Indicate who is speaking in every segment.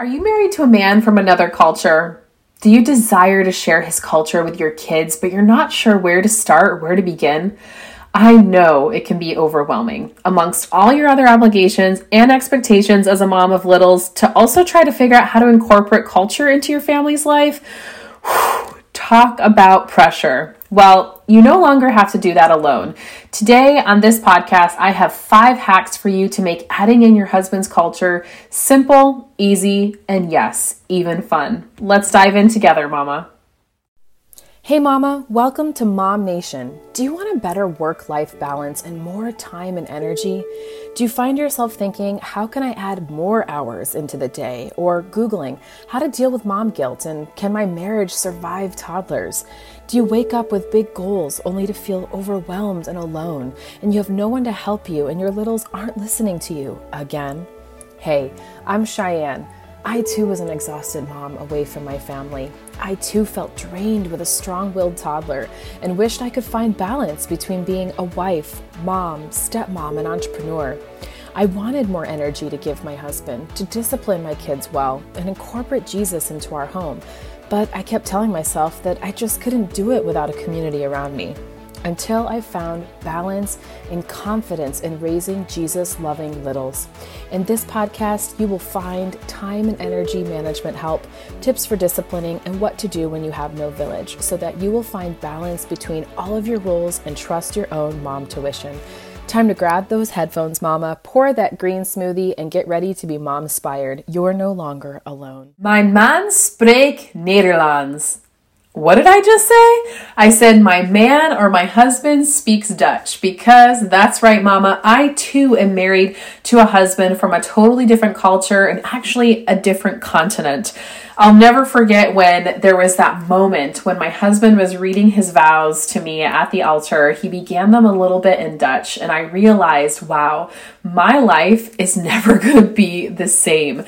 Speaker 1: Are you married to a man from another culture? Do you desire to share his culture with your kids, but you're not sure where to start or where to begin? I know it can be overwhelming amongst all your other obligations and expectations as a mom of littles to also try to figure out how to incorporate culture into your family's life. Whew, talk about pressure. Well, you no longer have to do that alone. Today on this podcast, I have five hacks for you to make adding in your husband's culture simple, easy, and yes, even fun. Let's dive in together, Mama.
Speaker 2: Hey, Mama, welcome to Mom Nation. Do you want a better work life balance and more time and energy? Do you find yourself thinking, how can I add more hours into the day? Or Googling, how to deal with mom guilt and can my marriage survive toddlers? Do you wake up with big goals only to feel overwhelmed and alone, and you have no one to help you, and your littles aren't listening to you again? Hey, I'm Cheyenne. I too was an exhausted mom away from my family. I too felt drained with a strong willed toddler and wished I could find balance between being a wife, mom, stepmom, and entrepreneur. I wanted more energy to give my husband, to discipline my kids well, and incorporate Jesus into our home. But I kept telling myself that I just couldn't do it without a community around me until I found balance and confidence in raising Jesus loving littles. In this podcast, you will find time and energy management help, tips for disciplining, and what to do when you have no village so that you will find balance between all of your roles and trust your own mom tuition. Time to grab those headphones, mama, pour that green smoothie, and get ready to be mom inspired. You're no longer alone.
Speaker 1: Mijn man spreekt Nederlands. What did I just say? I said my man or my husband speaks Dutch because that's right, mama. I too am married to a husband from a totally different culture and actually a different continent. I'll never forget when there was that moment when my husband was reading his vows to me at the altar. He began them a little bit in Dutch, and I realized, wow, my life is never going to be the same.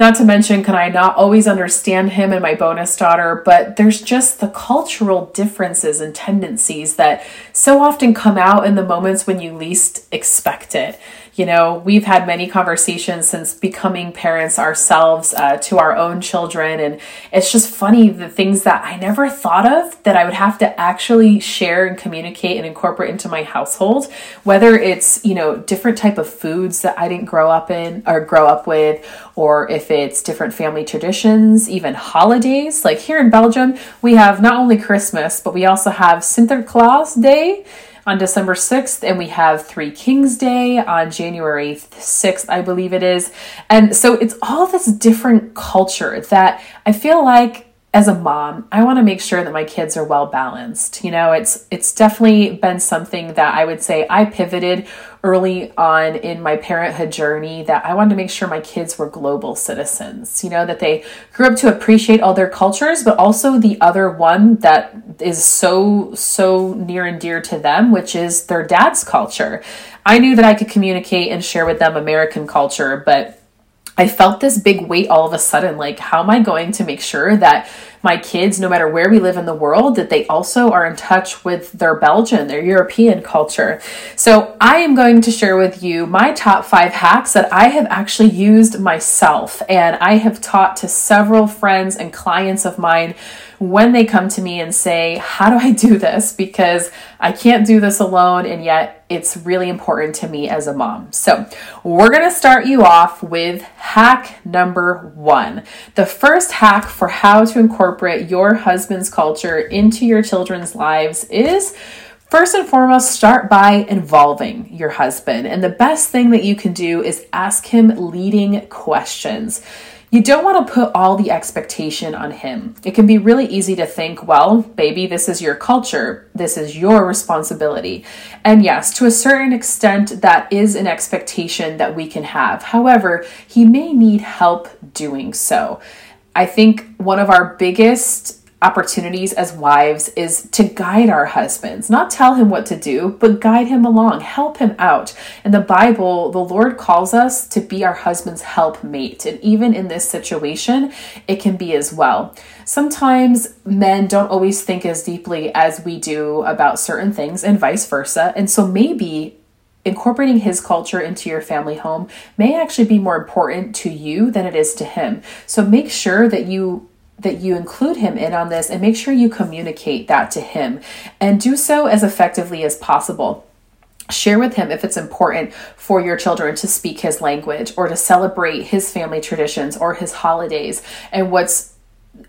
Speaker 1: Not to mention, can I not always understand him and my bonus daughter, but there's just the cultural differences and tendencies that so often come out in the moments when you least expect it. You know, we've had many conversations since becoming parents ourselves uh, to our own children, and it's just funny the things that I never thought of that I would have to actually share and communicate and incorporate into my household. Whether it's you know different type of foods that I didn't grow up in or grow up with, or if it's different family traditions, even holidays. Like here in Belgium, we have not only Christmas, but we also have Sinterklaas Day on December 6th, and we have Three Kings Day on January 6th, I believe it is. And so it's all this different culture that I feel like as a mom, I want to make sure that my kids are well balanced. You know, it's it's definitely been something that I would say I pivoted early on in my parenthood journey that I wanted to make sure my kids were global citizens. You know, that they grew up to appreciate all their cultures, but also the other one that is so so near and dear to them, which is their dad's culture. I knew that I could communicate and share with them American culture, but I felt this big weight all of a sudden. Like, how am I going to make sure that my kids, no matter where we live in the world, that they also are in touch with their Belgian, their European culture? So, I am going to share with you my top five hacks that I have actually used myself. And I have taught to several friends and clients of mine when they come to me and say, How do I do this? Because I can't do this alone, and yet it's really important to me as a mom. So, we're gonna start you off with hack number one. The first hack for how to incorporate your husband's culture into your children's lives is. First and foremost, start by involving your husband. And the best thing that you can do is ask him leading questions. You don't want to put all the expectation on him. It can be really easy to think, well, baby, this is your culture. This is your responsibility. And yes, to a certain extent, that is an expectation that we can have. However, he may need help doing so. I think one of our biggest opportunities as wives is to guide our husbands, not tell him what to do, but guide him along, help him out. In the Bible, the Lord calls us to be our husband's helpmate. And even in this situation, it can be as well. Sometimes men don't always think as deeply as we do about certain things, and vice versa. And so maybe incorporating his culture into your family home may actually be more important to you than it is to him. So make sure that you that you include him in on this and make sure you communicate that to him and do so as effectively as possible. Share with him if it's important for your children to speak his language or to celebrate his family traditions or his holidays. And what's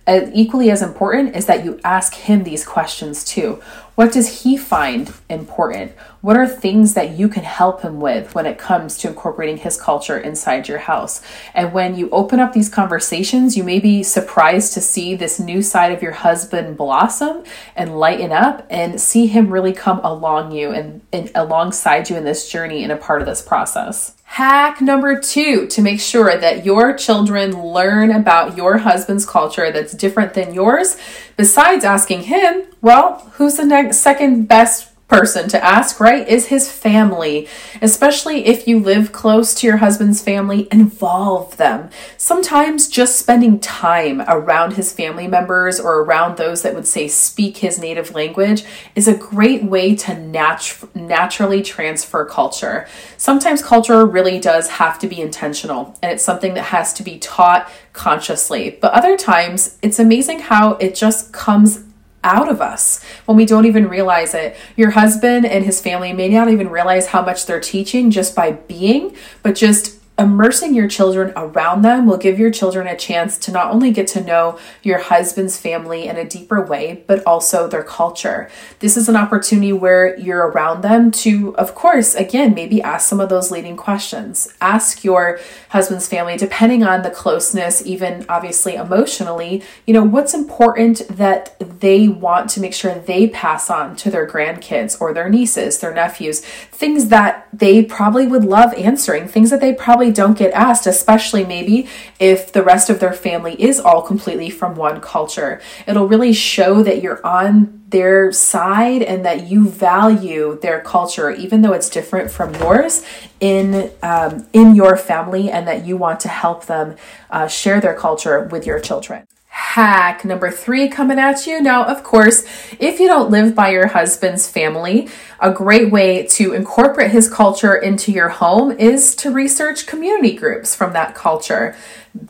Speaker 1: Uh, equally as important is that you ask him these questions too. What does he find important? What are things that you can help him with when it comes to incorporating his culture inside your house? And when you open up these conversations, you may be surprised to see this new side of your husband blossom and lighten up and see him really come along you and, and alongside you in this journey and a part of this process. Hack number two to make sure that your children learn about your husband's culture that's different than yours, besides asking him, well, who's the next second best person to ask, right, is his family. Especially if you live close to your husband's family, involve them. Sometimes just spending time around his family members or around those that would say speak his native language is a great way to nat- naturally transfer culture. Sometimes culture really does have to be intentional and it's something that has to be taught consciously. But other times, it's amazing how it just comes out of us when we don't even realize it. Your husband and his family may not even realize how much they're teaching just by being, but just immersing your children around them will give your children a chance to not only get to know your husband's family in a deeper way, but also their culture. This is an opportunity where you're around them to, of course, again, maybe ask some of those leading questions. Ask your husband's family, depending on the closeness, even obviously emotionally, you know, what's important that they want to make sure they pass on to their grandkids or their nieces, their nephews, things that they probably would love answering, things that they probably don't get asked, especially maybe if the rest of their family is all completely from one culture. It'll really show that you're on their side and that you value their culture, even though it's different from yours, in um, in your family, and that you want to help them uh, share their culture with your children hack number three coming at you. Now, of course, if you don't live by your husband's family, a great way to incorporate his culture into your home is to research community groups from that culture.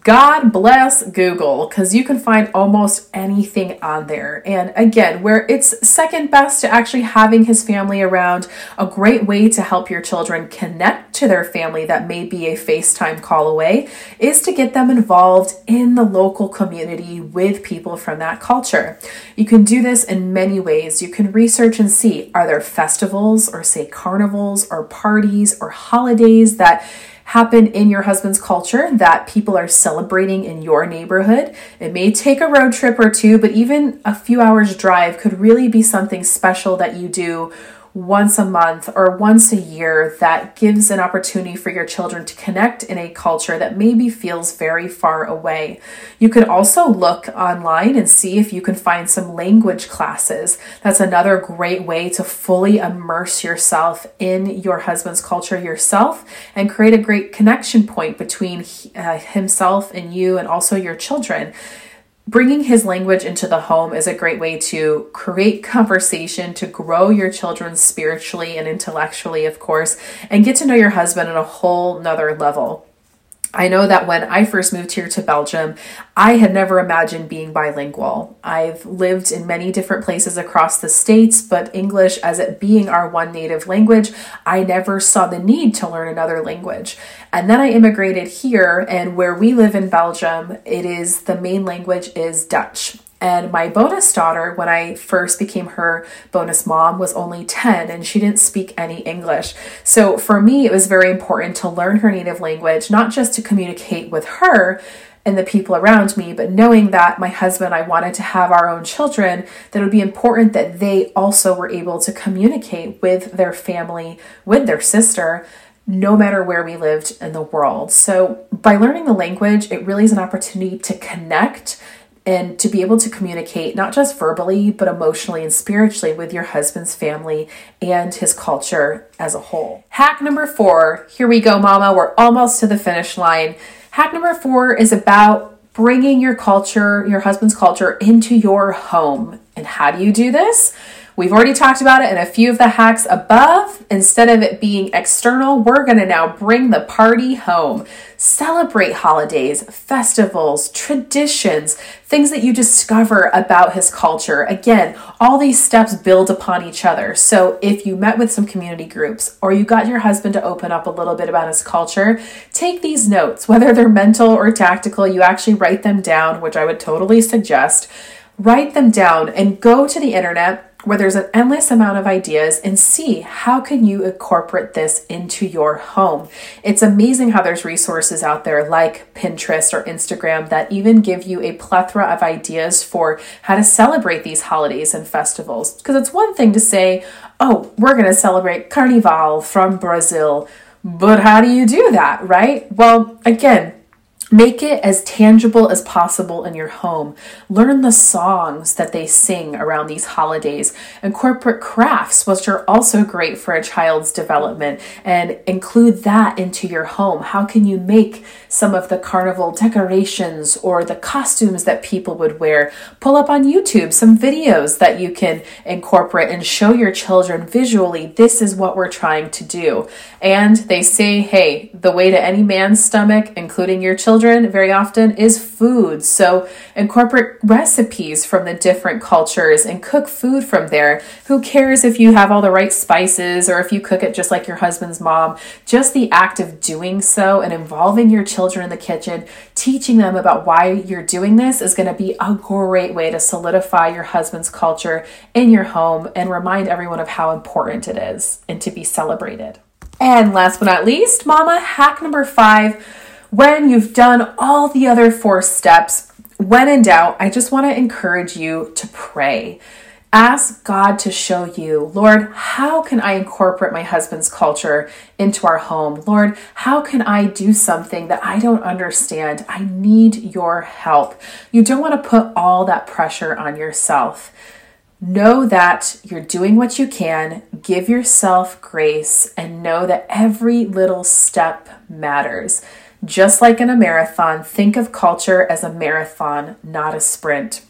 Speaker 1: God bless Google because you can find almost anything on there. And again, where it's second best to actually having his family around, a great way to help your children connect to their family that may be a FaceTime call away is to get them involved in the local community with people from that culture. You can do this in many ways. You can research and see are there festivals or, say, carnivals or parties or holidays that happen in your husband's culture that people are celebrating in your neighborhood. It may take a road trip or two, but even a few hours drive could really be something special that you do once a month or once a year that gives an opportunity for your children to connect in a culture that maybe feels very far away. You could also look online and see if you can find some language classes. That's another great way to fully immerse yourself in your husband's culture yourself and create a great connection point between uh, himself and you and also your children bringing his language into the home is a great way to create conversation, to grow your children spiritually and intellectually, of course, and get to know your husband on a whole nother level. I know that when I first moved here to Belgium, I had never imagined being bilingual. I've lived in many different places across the states, but English, as it being our one native language, I never saw the need to learn another language. And then I immigrated here, and where we live in Belgium, it is the main language is Dutch. And my bonus daughter, when I first became her bonus mom, was only 10 and she didn't speak any English. So for me, it was very important to learn her native language, not just to communicate with her and the people around me, but knowing that my husband, I wanted to have our own children, that it would be important that they also were able to communicate with their family, with their sister, no matter where we lived in the world. So, by learning the language, it really is an opportunity to connect and to be able to communicate not just verbally but emotionally and spiritually with your husband's family and his culture as a whole. Hack number 4. Here we go mama, we're almost to the finish line. Hack number 4 is about bringing your culture, your husband's culture into your home. And how do you do this? We've already talked about it in a few of the hacks above. Instead of it being external, we're going to now bring the party home. Celebrate holidays, festivals, traditions, things that you discover about his culture. Again, all these steps build upon each other. So if you met with some community groups or you got your husband to open up a little bit about his culture, take these notes, whether they're mental or tactical, you actually write them down, which I would totally suggest. Write them down and go to the internet where there's an endless amount of ideas and see how can you incorporate this into your home. It's amazing how there's resources out there like Pinterest or Instagram that even give you a plethora of ideas for how to celebrate these holidays and festivals. Because it's one thing to say, "Oh, we're going to celebrate Carnival from Brazil." But how do you do that, right? Well, again, Make it as tangible as possible in your home. Learn the songs that they sing around these holidays. Incorporate crafts, which are also great for a child's development, and include that into your home. How can you make some of the carnival decorations or the costumes that people would wear? Pull up on YouTube some videos that you can incorporate and show your children visually this is what we're trying to do. And they say, hey, the way to any man's stomach, including your children children very often is food. So incorporate recipes from the different cultures and cook food from there. Who cares if you have all the right spices or if you cook it just like your husband's mom? Just the act of doing so and involving your children in the kitchen, teaching them about why you're doing this is going to be a great way to solidify your husband's culture in your home and remind everyone of how important it is and to be celebrated. And last but not least, mama, hack number five when you've done all the other four steps, when in doubt, I just want to encourage you to pray. Ask God to show you, Lord, how can I incorporate my husband's culture into our home? Lord, how can I do something that I don't understand? I need your help. You don't want to put all that pressure on yourself. Know that you're doing what you can, give yourself grace, and know that every little step matters. Just like in a marathon, think of culture as a marathon, not a sprint.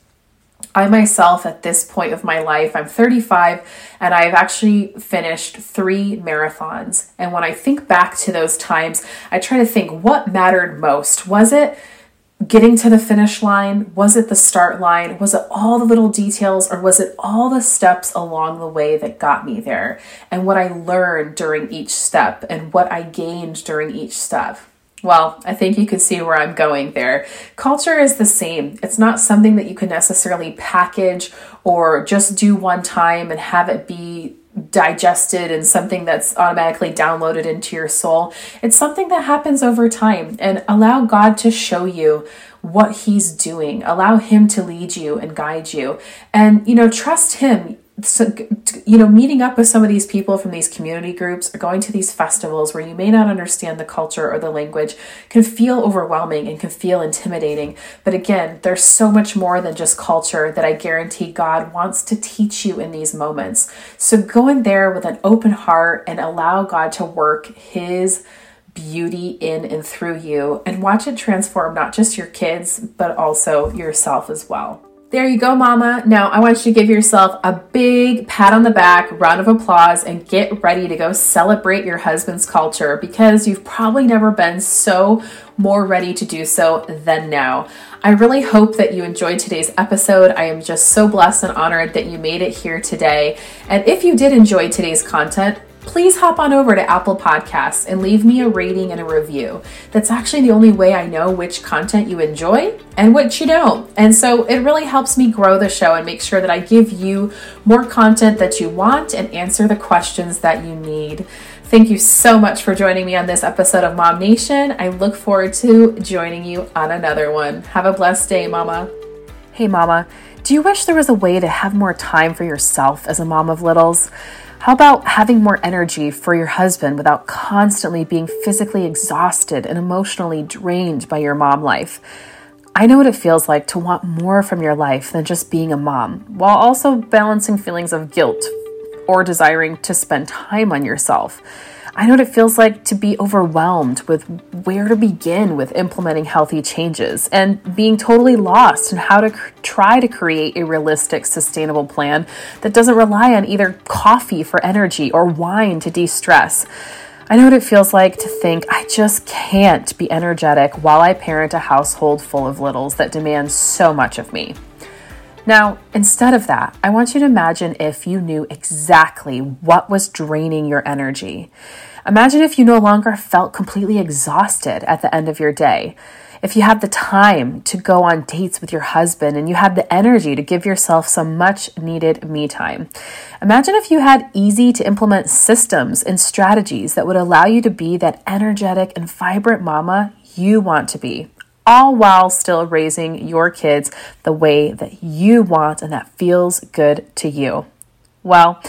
Speaker 1: I myself, at this point of my life, I'm 35 and I've actually finished three marathons. And when I think back to those times, I try to think what mattered most. Was it getting to the finish line? Was it the start line? Was it all the little details or was it all the steps along the way that got me there? And what I learned during each step and what I gained during each step. Well, I think you can see where I'm going there. Culture is the same. It's not something that you can necessarily package or just do one time and have it be digested and something that's automatically downloaded into your soul. It's something that happens over time and allow God to show you what he's doing. Allow him to lead you and guide you. And you know, trust him so you know meeting up with some of these people from these community groups or going to these festivals where you may not understand the culture or the language can feel overwhelming and can feel intimidating. But again there's so much more than just culture that i guarantee god wants to teach you in these moments. So go in there with an open heart and allow god to work his beauty in and through you and watch it transform not just your kids but also yourself as well there you go, mama. Now I want you to give yourself a big pat on the back, round of applause, and get ready to go celebrate your husband's culture because you've probably never been so more ready to do so than now. I really hope that you enjoyed today's episode. I am just so blessed and honored that you made it here today. And if you did enjoy today's content, please hop on over to Apple Podcasts and leave me a rating and a review. That's actually the only way I know which content you enjoy and which you don't. And so it really helps me grow the show and make sure that I give you more content that you want and answer the questions that you need. Thank you so much for joining me on this episode of Mom Nation. I look forward to joining you on another one. Have a blessed day, Mama. Hey, Mama, do you wish there was a way to have more time for yourself as a mom of littles? How about having more energy for your husband without constantly being physically exhausted and emotionally drained by your mom life? I know what it feels like to want more from your life than just being a mom, while also balancing feelings of guilt or desiring to spend time on yourself. I know what it feels like to be overwhelmed with where to begin with implementing healthy changes and being totally lost in how to cr- try to create a realistic, sustainable plan that doesn't rely on either coffee for energy or wine to de stress. I know what it feels like to think I just can't be energetic while I parent a household full of littles that demand so much of me. Now, instead of that, I want you to imagine if you knew exactly what was draining your energy. Imagine if you no longer felt completely exhausted at the end of your day. If you had the time to go on dates with your husband and you had the energy to give yourself some much needed me time. Imagine if you had easy to implement systems and strategies that would allow you to be that energetic and vibrant mama you want to be all while still raising your kids the way that you want and that feels good to you. Well,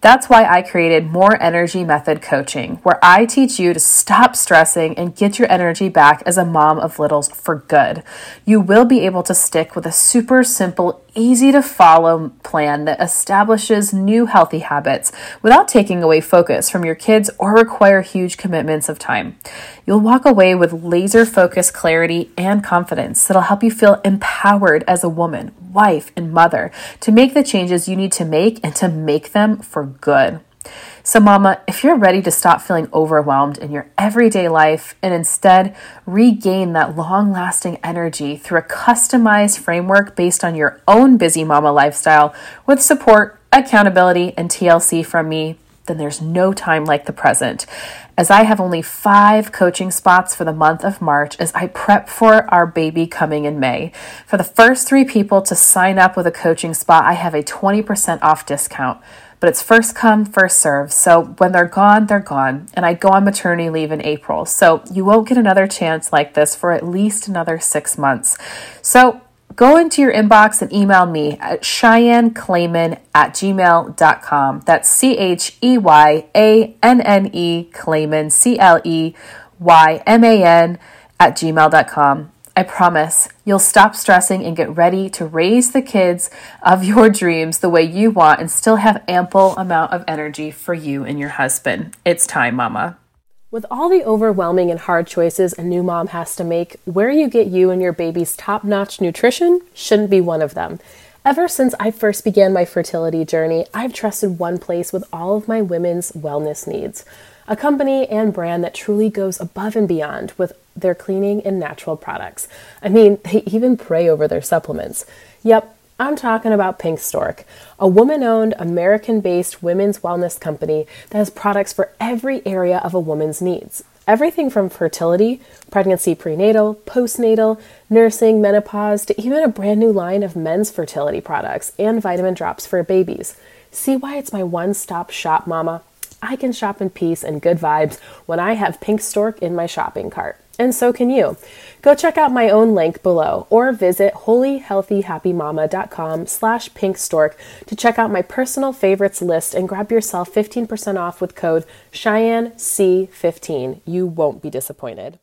Speaker 1: that's why I created More Energy Method Coaching, where I teach you to stop stressing and get your energy back as a mom of littles for good. You will be able to stick with a super simple, easy to follow plan that establishes new healthy habits without taking away focus from your kids or require huge commitments of time. You'll walk away with laser focused clarity and confidence that'll help you feel empowered as a woman, wife, and mother to make the changes you need to make and to make them for good. So, Mama, if you're ready to stop feeling overwhelmed in your everyday life and instead regain that long lasting energy through a customized framework based on your own busy mama lifestyle with support, accountability, and TLC from me, then there's no time like the present. As I have only five coaching spots for the month of March as I prep for our baby coming in May. For the first three people to sign up with a coaching spot, I have a 20% off discount but it's first come, first serve. So when they're gone, they're gone. And I go on maternity leave in April. So you won't get another chance like this for at least another six months. So go into your inbox and email me at Cheyenne CheyenneCleyman at gmail.com. That's C H E Y A N N E Cleyman, C L E Y M A N at gmail.com. I promise you'll stop stressing and get ready to raise the kids of your dreams the way you want and still have ample amount of energy for you and your husband. It's time, mama.
Speaker 2: With all the overwhelming and hard choices a new mom has to make, where you get you and your baby's top notch nutrition shouldn't be one of them. Ever since I first began my fertility journey, I've trusted one place with all of my women's wellness needs a company and brand that truly goes above and beyond with their cleaning and natural products. I mean, they even pray over their supplements. Yep, I'm talking about Pink Stork, a woman owned, American based women's wellness company that has products for every area of a woman's needs. Everything from fertility, pregnancy, prenatal, postnatal, nursing, menopause, to even a brand new line of men's fertility products and vitamin drops for babies. See why it's my one stop shop, mama? I can shop in peace and good vibes when I have Pink Stork in my shopping cart. And so can you. Go check out my own link below or visit holyhealthyhappymama.com slash pinkstork to check out my personal favorites list and grab yourself 15% off with code CheyenneC15. You won't be disappointed.